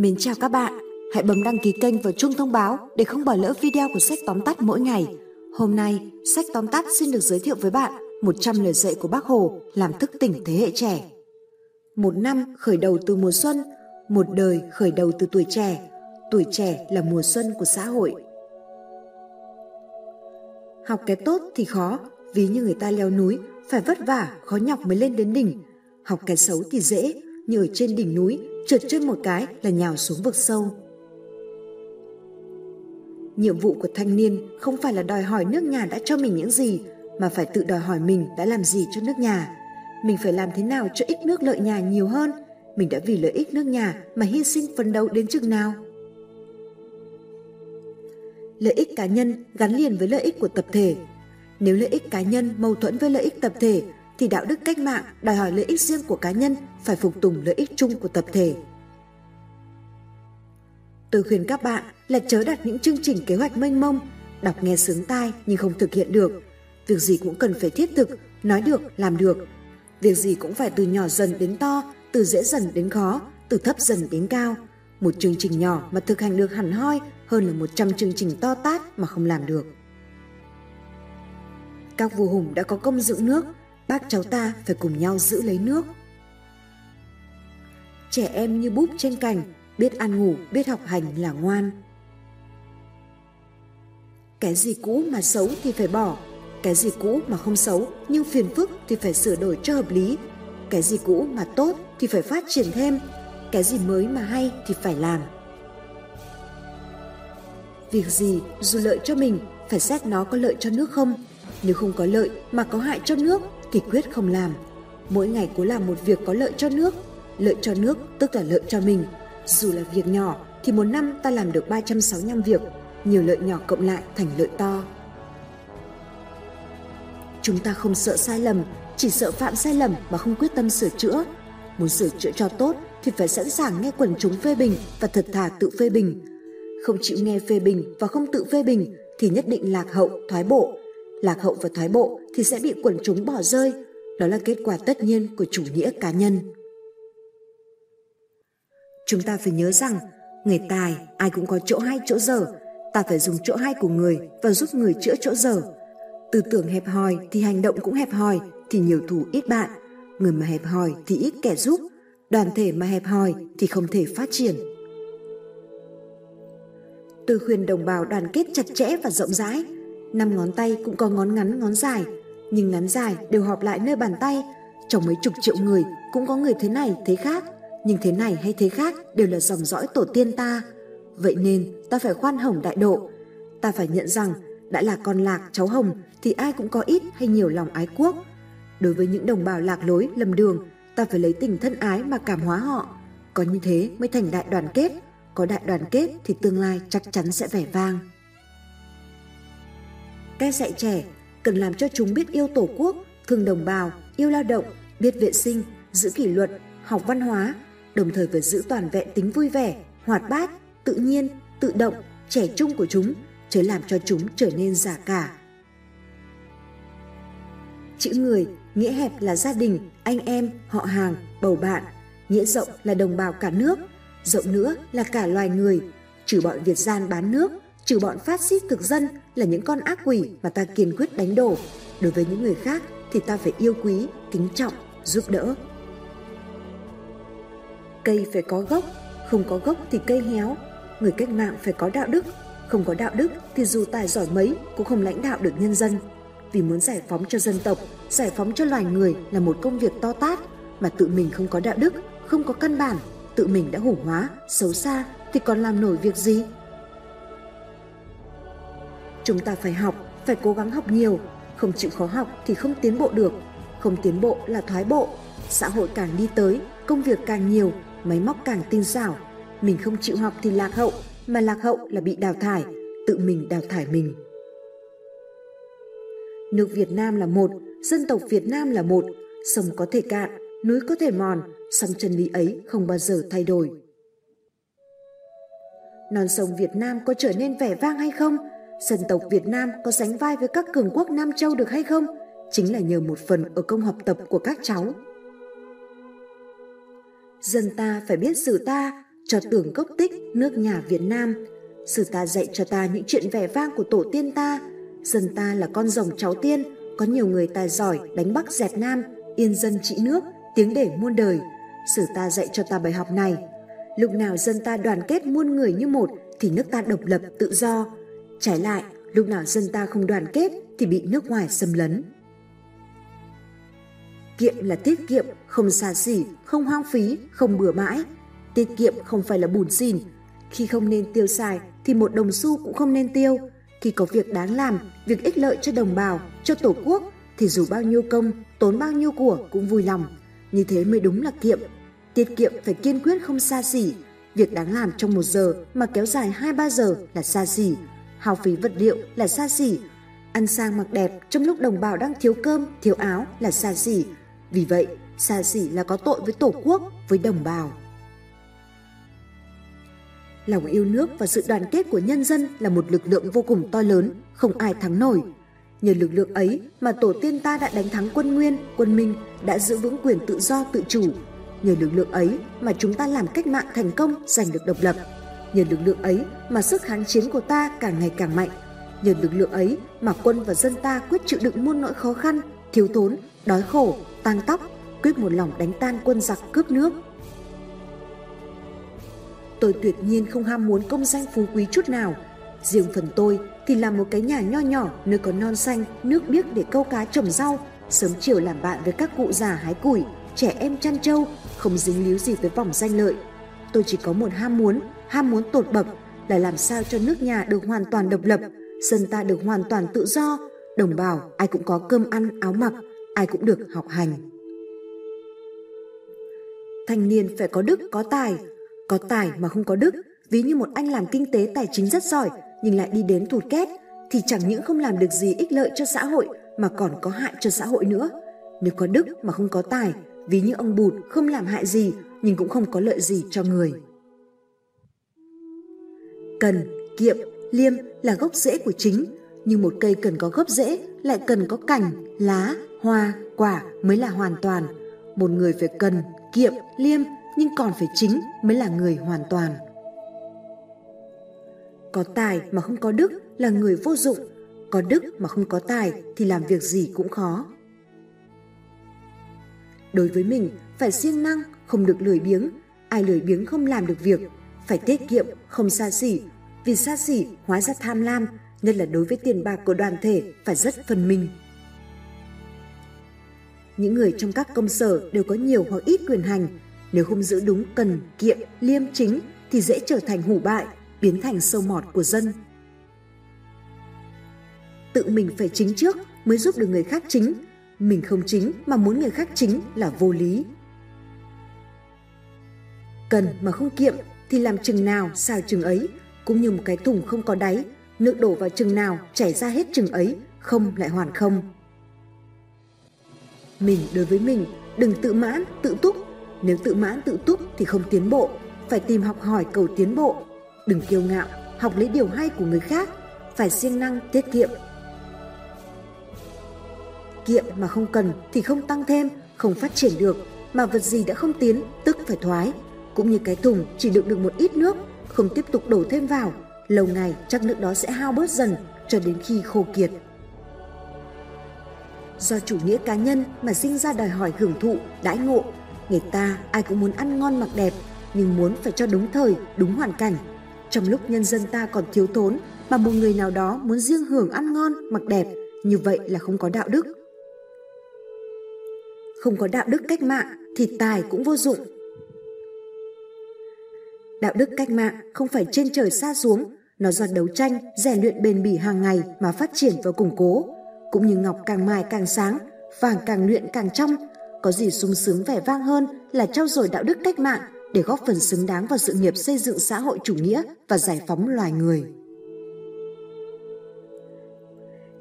Mến chào các bạn, hãy bấm đăng ký kênh và chuông thông báo để không bỏ lỡ video của sách tóm tắt mỗi ngày. Hôm nay, sách tóm tắt xin được giới thiệu với bạn 100 lời dạy của Bác Hồ làm thức tỉnh thế hệ trẻ. Một năm khởi đầu từ mùa xuân, một đời khởi đầu từ tuổi trẻ. Tuổi trẻ là mùa xuân của xã hội. Học cái tốt thì khó, ví như người ta leo núi, phải vất vả, khó nhọc mới lên đến đỉnh. Học cái xấu thì dễ, như ở trên đỉnh núi, trượt chân một cái là nhào xuống vực sâu. Nhiệm vụ của thanh niên không phải là đòi hỏi nước nhà đã cho mình những gì, mà phải tự đòi hỏi mình đã làm gì cho nước nhà. Mình phải làm thế nào cho ích nước lợi nhà nhiều hơn, mình đã vì lợi ích nước nhà mà hy sinh phấn đấu đến chừng nào. Lợi ích cá nhân gắn liền với lợi ích của tập thể. Nếu lợi ích cá nhân mâu thuẫn với lợi ích tập thể thì đạo đức cách mạng đòi hỏi lợi ích riêng của cá nhân phải phục tùng lợi ích chung của tập thể. Tôi khuyên các bạn là chớ đặt những chương trình kế hoạch mênh mông, đọc nghe sướng tai nhưng không thực hiện được. Việc gì cũng cần phải thiết thực, nói được, làm được. Việc gì cũng phải từ nhỏ dần đến to, từ dễ dần đến khó, từ thấp dần đến cao. Một chương trình nhỏ mà thực hành được hẳn hoi hơn là 100 chương trình to tát mà không làm được. Các vua hùng đã có công dựng nước, bác cháu ta phải cùng nhau giữ lấy nước. Trẻ em như búp trên cành, biết ăn ngủ, biết học hành là ngoan. Cái gì cũ mà xấu thì phải bỏ, cái gì cũ mà không xấu nhưng phiền phức thì phải sửa đổi cho hợp lý. Cái gì cũ mà tốt thì phải phát triển thêm, cái gì mới mà hay thì phải làm. Việc gì dù lợi cho mình phải xét nó có lợi cho nước không. Nếu không có lợi mà có hại cho nước thì quyết không làm. Mỗi ngày cố làm một việc có lợi cho nước. Lợi cho nước tức là lợi cho mình. Dù là việc nhỏ thì một năm ta làm được 365 việc, nhiều lợi nhỏ cộng lại thành lợi to. Chúng ta không sợ sai lầm, chỉ sợ phạm sai lầm mà không quyết tâm sửa chữa. Muốn sửa chữa cho tốt thì phải sẵn sàng nghe quần chúng phê bình và thật thà tự phê bình. Không chịu nghe phê bình và không tự phê bình thì nhất định lạc hậu, thoái bộ. Lạc hậu và thoái bộ thì sẽ bị quần chúng bỏ rơi. Đó là kết quả tất nhiên của chủ nghĩa cá nhân. Chúng ta phải nhớ rằng, người tài ai cũng có chỗ hay chỗ dở, ta phải dùng chỗ hay của người và giúp người chữa chỗ dở. Tư tưởng hẹp hòi thì hành động cũng hẹp hòi, thì nhiều thủ ít bạn. Người mà hẹp hòi thì ít kẻ giúp, đoàn thể mà hẹp hòi thì không thể phát triển. Tôi khuyên đồng bào đoàn kết chặt chẽ và rộng rãi. Năm ngón tay cũng có ngón ngắn ngón dài, nhưng ngắn dài đều họp lại nơi bàn tay. Trong mấy chục triệu người cũng có người thế này thế khác, nhưng thế này hay thế khác đều là dòng dõi tổ tiên ta. Vậy nên ta phải khoan hồng đại độ. Ta phải nhận rằng đã là con lạc cháu hồng thì ai cũng có ít hay nhiều lòng ái quốc. Đối với những đồng bào lạc lối lầm đường, ta phải lấy tình thân ái mà cảm hóa họ. Có như thế mới thành đại đoàn kết, có đại đoàn kết thì tương lai chắc chắn sẽ vẻ vang. Cái dạy trẻ cần làm cho chúng biết yêu tổ quốc, thương đồng bào, yêu lao động, biết vệ sinh, giữ kỷ luật, học văn hóa, đồng thời phải giữ toàn vẹn tính vui vẻ, hoạt bát, tự nhiên, tự động, trẻ trung của chúng, chớ làm cho chúng trở nên giả cả. Chữ người, nghĩa hẹp là gia đình, anh em, họ hàng, bầu bạn, nghĩa rộng là đồng bào cả nước, rộng nữa là cả loài người, trừ bọn Việt gian bán nước, trừ bọn phát xít thực dân là những con ác quỷ mà ta kiên quyết đánh đổ. Đối với những người khác thì ta phải yêu quý, kính trọng, giúp đỡ. Cây phải có gốc, không có gốc thì cây héo. Người cách mạng phải có đạo đức, không có đạo đức thì dù tài giỏi mấy cũng không lãnh đạo được nhân dân. Vì muốn giải phóng cho dân tộc, giải phóng cho loài người là một công việc to tát mà tự mình không có đạo đức, không có căn bản, tự mình đã hủ hóa, xấu xa thì còn làm nổi việc gì? Chúng ta phải học, phải cố gắng học nhiều, không chịu khó học thì không tiến bộ được, không tiến bộ là thoái bộ. Xã hội càng đi tới, công việc càng nhiều, máy móc càng tinh xảo. Mình không chịu học thì lạc hậu, mà lạc hậu là bị đào thải, tự mình đào thải mình. Nước Việt Nam là một, dân tộc Việt Nam là một, sông có thể cạn, núi có thể mòn, song chân lý ấy không bao giờ thay đổi. Non sông Việt Nam có trở nên vẻ vang hay không? Dân tộc Việt Nam có sánh vai với các cường quốc Nam Châu được hay không? Chính là nhờ một phần ở công học tập của các cháu. Dân ta phải biết sử ta, cho tưởng gốc tích nước nhà Việt Nam. Sử ta dạy cho ta những chuyện vẻ vang của tổ tiên ta. Dân ta là con rồng cháu tiên, có nhiều người tài giỏi đánh Bắc dẹp Nam, yên dân trị nước, tiếng để muôn đời. Sử ta dạy cho ta bài học này. Lúc nào dân ta đoàn kết muôn người như một thì nước ta độc lập tự do. Trái lại, lúc nào dân ta không đoàn kết thì bị nước ngoài xâm lấn. Kiệm là tiết kiệm, không xa xỉ, không hoang phí, không bừa bãi. Tiết kiệm không phải là bùn xìn. Khi không nên tiêu xài thì một đồng xu cũng không nên tiêu. Khi có việc đáng làm, việc ích lợi cho đồng bào, cho tổ quốc thì dù bao nhiêu công, tốn bao nhiêu của cũng vui lòng. Như thế mới đúng là kiệm. Tiết kiệm phải kiên quyết không xa xỉ. Việc đáng làm trong một giờ mà kéo dài 2-3 giờ là xa xỉ. Hao phí vật liệu là xa xỉ. Ăn sang mặc đẹp trong lúc đồng bào đang thiếu cơm, thiếu áo là xa xỉ vì vậy, xa xỉ là có tội với Tổ quốc, với đồng bào. Lòng yêu nước và sự đoàn kết của nhân dân là một lực lượng vô cùng to lớn, không ai thắng nổi. Nhờ lực lượng ấy mà tổ tiên ta đã đánh thắng quân Nguyên, quân Minh, đã giữ vững quyền tự do tự chủ. Nhờ lực lượng ấy mà chúng ta làm cách mạng thành công, giành được độc lập. Nhờ lực lượng ấy mà sức kháng chiến của ta càng ngày càng mạnh. Nhờ lực lượng ấy mà quân và dân ta quyết chịu đựng muôn nỗi khó khăn, thiếu thốn, đói khổ, tang tóc, quyết một lòng đánh tan quân giặc cướp nước. Tôi tuyệt nhiên không ham muốn công danh phú quý chút nào. Riêng phần tôi thì làm một cái nhà nho nhỏ nơi có non xanh, nước biếc để câu cá trồng rau, sớm chiều làm bạn với các cụ già hái củi, trẻ em chăn trâu, không dính líu gì với vòng danh lợi. Tôi chỉ có một ham muốn, ham muốn tột bậc là làm sao cho nước nhà được hoàn toàn độc lập, dân ta được hoàn toàn tự do, đồng bào ai cũng có cơm ăn áo mặc, ai cũng được học hành. Thanh niên phải có đức, có tài. Có tài mà không có đức, ví như một anh làm kinh tế tài chính rất giỏi nhưng lại đi đến thụt két, thì chẳng những không làm được gì ích lợi cho xã hội mà còn có hại cho xã hội nữa. Nếu có đức mà không có tài, ví như ông bụt không làm hại gì nhưng cũng không có lợi gì cho người. Cần, kiệm, liêm là gốc rễ của chính, nhưng một cây cần có gốc rễ lại cần có cành, lá, hoa, quả mới là hoàn toàn. Một người phải cần, kiệm, liêm nhưng còn phải chính mới là người hoàn toàn. Có tài mà không có đức là người vô dụng, có đức mà không có tài thì làm việc gì cũng khó. Đối với mình, phải siêng năng, không được lười biếng, ai lười biếng không làm được việc, phải tiết kiệm, không xa xỉ, vì xa xỉ hóa ra tham lam, nhất là đối với tiền bạc của đoàn thể phải rất phân minh. Những người trong các công sở đều có nhiều hoặc ít quyền hành. Nếu không giữ đúng cần, kiệm, liêm chính thì dễ trở thành hủ bại, biến thành sâu mọt của dân. Tự mình phải chính trước mới giúp được người khác chính. Mình không chính mà muốn người khác chính là vô lý. Cần mà không kiệm thì làm chừng nào xài chừng ấy, cũng như một cái thùng không có đáy, nước đổ vào chừng nào chảy ra hết chừng ấy, không lại hoàn không. Mình đối với mình, đừng tự mãn, tự túc. Nếu tự mãn, tự túc thì không tiến bộ, phải tìm học hỏi cầu tiến bộ. Đừng kiêu ngạo, học lấy điều hay của người khác, phải siêng năng tiết kiệm. Kiệm mà không cần thì không tăng thêm, không phát triển được, mà vật gì đã không tiến tức phải thoái. Cũng như cái thùng chỉ đựng được một ít nước, không tiếp tục đổ thêm vào, lâu ngày chắc nước đó sẽ hao bớt dần cho đến khi khô kiệt do chủ nghĩa cá nhân mà sinh ra đòi hỏi hưởng thụ, đãi ngộ. Người ta ai cũng muốn ăn ngon mặc đẹp, nhưng muốn phải cho đúng thời, đúng hoàn cảnh. Trong lúc nhân dân ta còn thiếu thốn, mà một người nào đó muốn riêng hưởng ăn ngon, mặc đẹp, như vậy là không có đạo đức. Không có đạo đức cách mạng thì tài cũng vô dụng. Đạo đức cách mạng không phải trên trời xa xuống, nó do đấu tranh, rèn luyện bền bỉ hàng ngày mà phát triển và củng cố cũng như ngọc càng mài càng sáng, vàng càng luyện càng trong, có gì sung sướng vẻ vang hơn là trau dồi đạo đức cách mạng để góp phần xứng đáng vào sự nghiệp xây dựng xã hội chủ nghĩa và giải phóng loài người.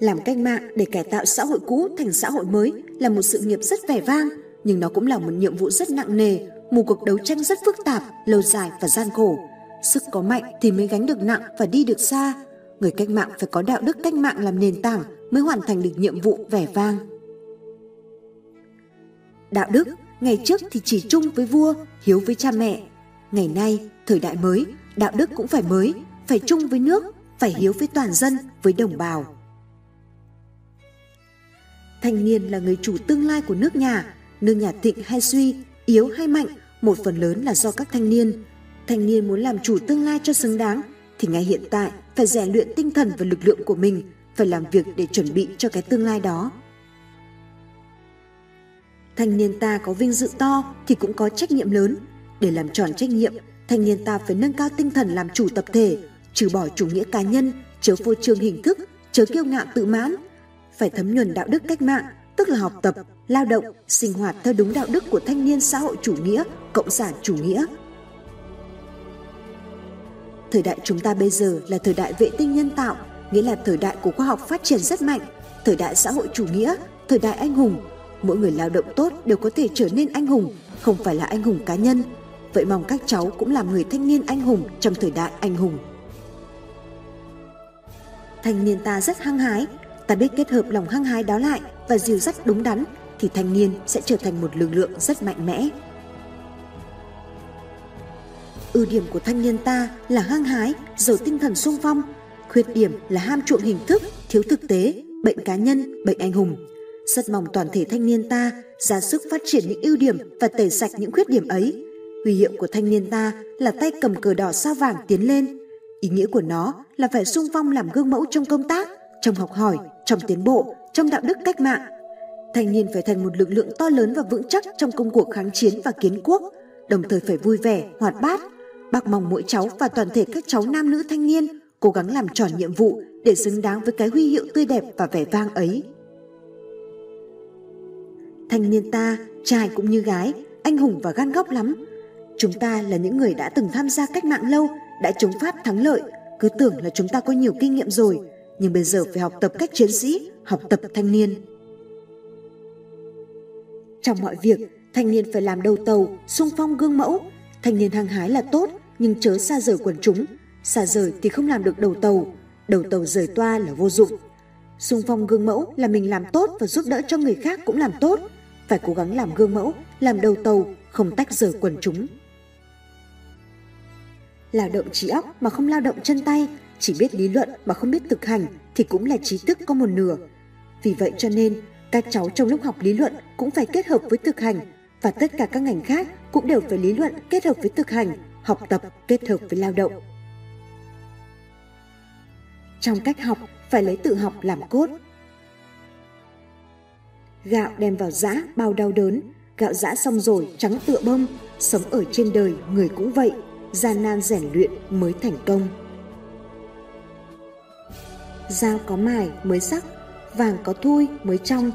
Làm cách mạng để cải tạo xã hội cũ thành xã hội mới là một sự nghiệp rất vẻ vang, nhưng nó cũng là một nhiệm vụ rất nặng nề, một cuộc đấu tranh rất phức tạp, lâu dài và gian khổ. Sức có mạnh thì mới gánh được nặng và đi được xa. Người cách mạng phải có đạo đức cách mạng làm nền tảng mới hoàn thành được nhiệm vụ vẻ vang. Đạo đức ngày trước thì chỉ chung với vua, hiếu với cha mẹ. Ngày nay, thời đại mới, đạo đức cũng phải mới, phải chung với nước, phải hiếu với toàn dân, với đồng bào. Thanh niên là người chủ tương lai của nước nhà, nước nhà thịnh hay suy, yếu hay mạnh, một phần lớn là do các thanh niên. Thanh niên muốn làm chủ tương lai cho xứng đáng, thì ngay hiện tại phải rèn luyện tinh thần và lực lượng của mình, phải làm việc để chuẩn bị cho cái tương lai đó. Thanh niên ta có vinh dự to thì cũng có trách nhiệm lớn. Để làm tròn trách nhiệm, thanh niên ta phải nâng cao tinh thần làm chủ tập thể, trừ bỏ chủ nghĩa cá nhân, chớ phô trương hình thức, chớ kiêu ngạo tự mãn, phải thấm nhuần đạo đức cách mạng, tức là học tập, lao động, sinh hoạt theo đúng đạo đức của thanh niên xã hội chủ nghĩa, cộng sản chủ nghĩa. Thời đại chúng ta bây giờ là thời đại vệ tinh nhân tạo, nghĩa là thời đại của khoa học phát triển rất mạnh, thời đại xã hội chủ nghĩa, thời đại anh hùng. Mỗi người lao động tốt đều có thể trở nên anh hùng, không phải là anh hùng cá nhân. Vậy mong các cháu cũng làm người thanh niên anh hùng trong thời đại anh hùng. Thanh niên ta rất hăng hái, ta biết kết hợp lòng hăng hái đó lại và dìu dắt đúng đắn thì thanh niên sẽ trở thành một lực lượng rất mạnh mẽ. Ưu điểm của thanh niên ta là hăng hái, giàu tinh thần sung phong. Khuyết điểm là ham chuộng hình thức, thiếu thực tế, bệnh cá nhân, bệnh anh hùng. Rất mong toàn thể thanh niên ta ra sức phát triển những ưu điểm và tẩy sạch những khuyết điểm ấy. Huy hiệu của thanh niên ta là tay cầm cờ đỏ sao vàng tiến lên. Ý nghĩa của nó là phải sung phong làm gương mẫu trong công tác, trong học hỏi, trong tiến bộ, trong đạo đức cách mạng. Thanh niên phải thành một lực lượng to lớn và vững chắc trong công cuộc kháng chiến và kiến quốc, đồng thời phải vui vẻ, hoạt bát. Bác mong mỗi cháu và toàn thể các cháu nam nữ thanh niên cố gắng làm tròn nhiệm vụ để xứng đáng với cái huy hiệu tươi đẹp và vẻ vang ấy. Thanh niên ta, trai cũng như gái, anh hùng và gan góc lắm. Chúng ta là những người đã từng tham gia cách mạng lâu, đã chống Pháp thắng lợi, cứ tưởng là chúng ta có nhiều kinh nghiệm rồi, nhưng bây giờ phải học tập cách chiến sĩ, học tập thanh niên. Trong mọi việc, thanh niên phải làm đầu tàu, sung phong gương mẫu. Thanh niên hăng hái là tốt, nhưng chớ xa rời quần chúng. Xa rời thì không làm được đầu tàu, đầu tàu rời toa là vô dụng. Sung phong gương mẫu là mình làm tốt và giúp đỡ cho người khác cũng làm tốt. Phải cố gắng làm gương mẫu, làm đầu tàu, không tách rời quần chúng. Lao động trí óc mà không lao động chân tay chỉ biết lý luận mà không biết thực hành thì cũng là trí thức có một nửa. Vì vậy cho nên, các cháu trong lúc học lý luận cũng phải kết hợp với thực hành và tất cả các ngành khác cũng đều phải lý luận kết hợp với thực hành, học tập kết hợp với lao động. Trong cách học phải lấy tự học làm cốt. Gạo đem vào giã bao đau đớn, gạo giã xong rồi trắng tựa bông, sống ở trên đời người cũng vậy, gian nan rèn luyện mới thành công. Dao có mài mới sắc, vàng có thui mới trong,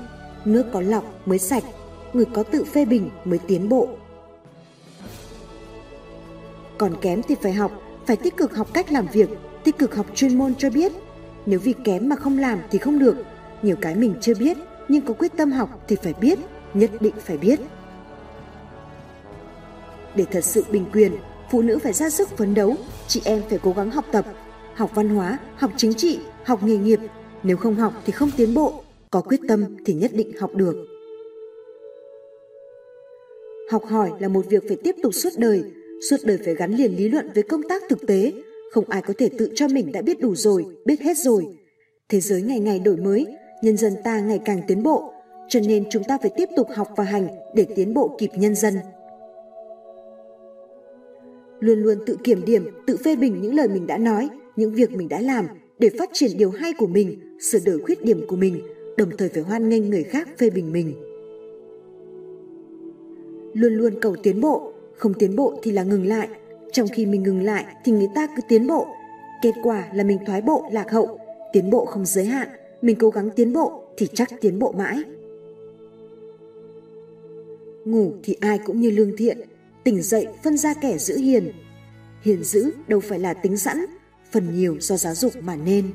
nước có lọc mới sạch, người có tự phê bình mới tiến bộ. Còn kém thì phải học, phải tích cực học cách làm việc, tích cực học chuyên môn cho biết. Nếu vì kém mà không làm thì không được. Nhiều cái mình chưa biết, nhưng có quyết tâm học thì phải biết, nhất định phải biết. Để thật sự bình quyền, phụ nữ phải ra sức phấn đấu, chị em phải cố gắng học tập, học văn hóa, học chính trị, học nghề nghiệp. Nếu không học thì không tiến bộ, có quyết tâm thì nhất định học được. Học hỏi là một việc phải tiếp tục suốt đời, suốt đời phải gắn liền lý luận với công tác thực tế. Không ai có thể tự cho mình đã biết đủ rồi, biết hết rồi. Thế giới ngày ngày đổi mới, nhân dân ta ngày càng tiến bộ, cho nên chúng ta phải tiếp tục học và hành để tiến bộ kịp nhân dân. Luôn luôn tự kiểm điểm, tự phê bình những lời mình đã nói, những việc mình đã làm để phát triển điều hay của mình, sửa đổi khuyết điểm của mình, đồng thời phải hoan nghênh người khác phê bình mình. Luôn luôn cầu tiến bộ, không tiến bộ thì là ngừng lại, trong khi mình ngừng lại thì người ta cứ tiến bộ. Kết quả là mình thoái bộ lạc hậu, tiến bộ không giới hạn, mình cố gắng tiến bộ thì chắc tiến bộ mãi. Ngủ thì ai cũng như lương thiện, tỉnh dậy phân ra kẻ giữ hiền. Hiền giữ đâu phải là tính sẵn, phần nhiều do giáo dục mà nên.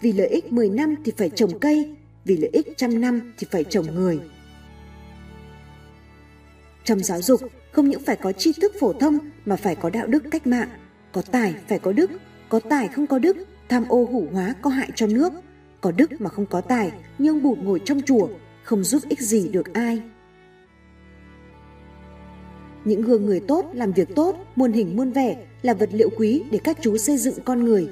Vì lợi ích 10 năm thì phải trồng cây, vì lợi ích trăm năm thì phải trồng người. Trong giáo dục, không những phải có tri thức phổ thông mà phải có đạo đức cách mạng, có tài phải có đức, có tài không có đức, tham ô hủ hóa có hại cho nước, có đức mà không có tài, nhưng bụt ngồi trong chùa, không giúp ích gì được ai. Những gương người tốt làm việc tốt, muôn hình muôn vẻ là vật liệu quý để các chú xây dựng con người.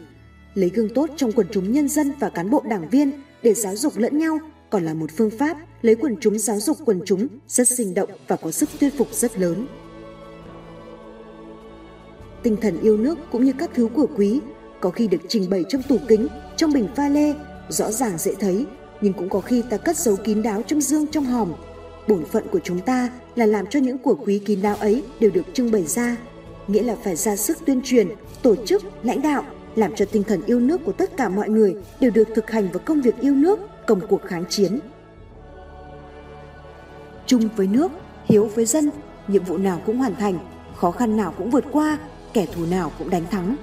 Lấy gương tốt trong quần chúng nhân dân và cán bộ đảng viên để giáo dục lẫn nhau còn là một phương pháp lấy quần chúng giáo dục quần chúng rất sinh động và có sức thuyết phục rất lớn. Tinh thần yêu nước cũng như các thứ của quý có khi được trình bày trong tủ kính, trong bình pha lê, rõ ràng dễ thấy, nhưng cũng có khi ta cất giấu kín đáo trong dương trong hòm. Bổn phận của chúng ta là làm cho những của quý kín đáo ấy đều được trưng bày ra, nghĩa là phải ra sức tuyên truyền, tổ chức, lãnh đạo, làm cho tinh thần yêu nước của tất cả mọi người đều được thực hành vào công việc yêu nước, công cuộc kháng chiến. Chung với nước, hiếu với dân, nhiệm vụ nào cũng hoàn thành, khó khăn nào cũng vượt qua, kẻ thù nào cũng đánh thắng.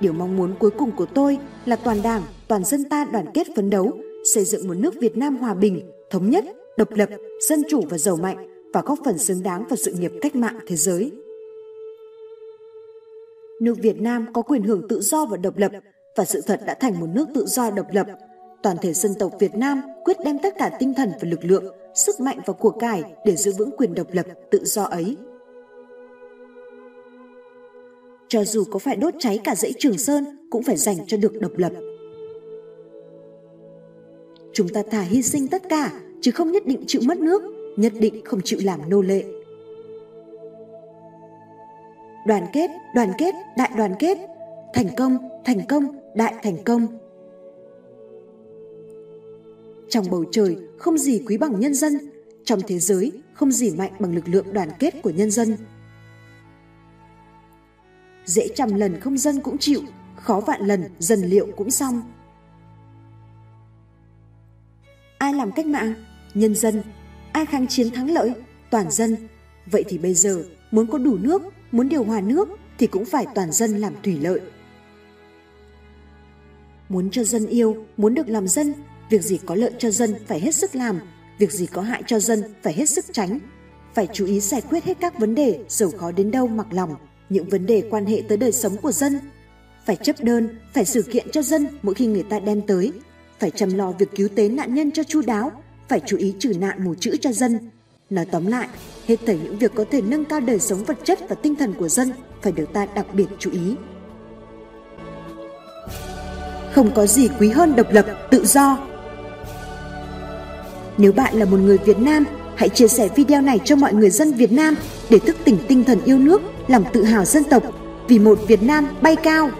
Điều mong muốn cuối cùng của tôi là toàn đảng, toàn dân ta đoàn kết phấn đấu, xây dựng một nước Việt Nam hòa bình, thống nhất, độc lập, dân chủ và giàu mạnh và góp phần xứng đáng vào sự nghiệp cách mạng thế giới. Nước Việt Nam có quyền hưởng tự do và độc lập và sự thật đã thành một nước tự do độc lập. Toàn thể dân tộc Việt Nam quyết đem tất cả tinh thần và lực lượng, sức mạnh và của cải để giữ vững quyền độc lập tự do ấy. cho dù có phải đốt cháy cả dãy Trường Sơn cũng phải dành cho được độc lập. Chúng ta thà hy sinh tất cả, chứ không nhất định chịu mất nước, nhất định không chịu làm nô lệ. Đoàn kết, đoàn kết, đại đoàn kết, thành công, thành công, đại thành công. Trong bầu trời không gì quý bằng nhân dân, trong thế giới không gì mạnh bằng lực lượng đoàn kết của nhân dân dễ trăm lần không dân cũng chịu, khó vạn lần dân liệu cũng xong. Ai làm cách mạng? Nhân dân. Ai kháng chiến thắng lợi? Toàn dân. Vậy thì bây giờ, muốn có đủ nước, muốn điều hòa nước thì cũng phải toàn dân làm thủy lợi. Muốn cho dân yêu, muốn được làm dân, việc gì có lợi cho dân phải hết sức làm, việc gì có hại cho dân phải hết sức tránh. Phải chú ý giải quyết hết các vấn đề, dầu khó đến đâu mặc lòng những vấn đề quan hệ tới đời sống của dân. Phải chấp đơn, phải xử kiện cho dân mỗi khi người ta đem tới. Phải chăm lo việc cứu tế nạn nhân cho chu đáo, phải chú ý trừ nạn mù chữ cho dân. Nói tóm lại, hết thảy những việc có thể nâng cao đời sống vật chất và tinh thần của dân phải được ta đặc biệt chú ý. Không có gì quý hơn độc lập, tự do. Nếu bạn là một người Việt Nam, hãy chia sẻ video này cho mọi người dân Việt Nam để thức tỉnh tinh thần yêu nước, lòng tự hào dân tộc vì một Việt Nam bay cao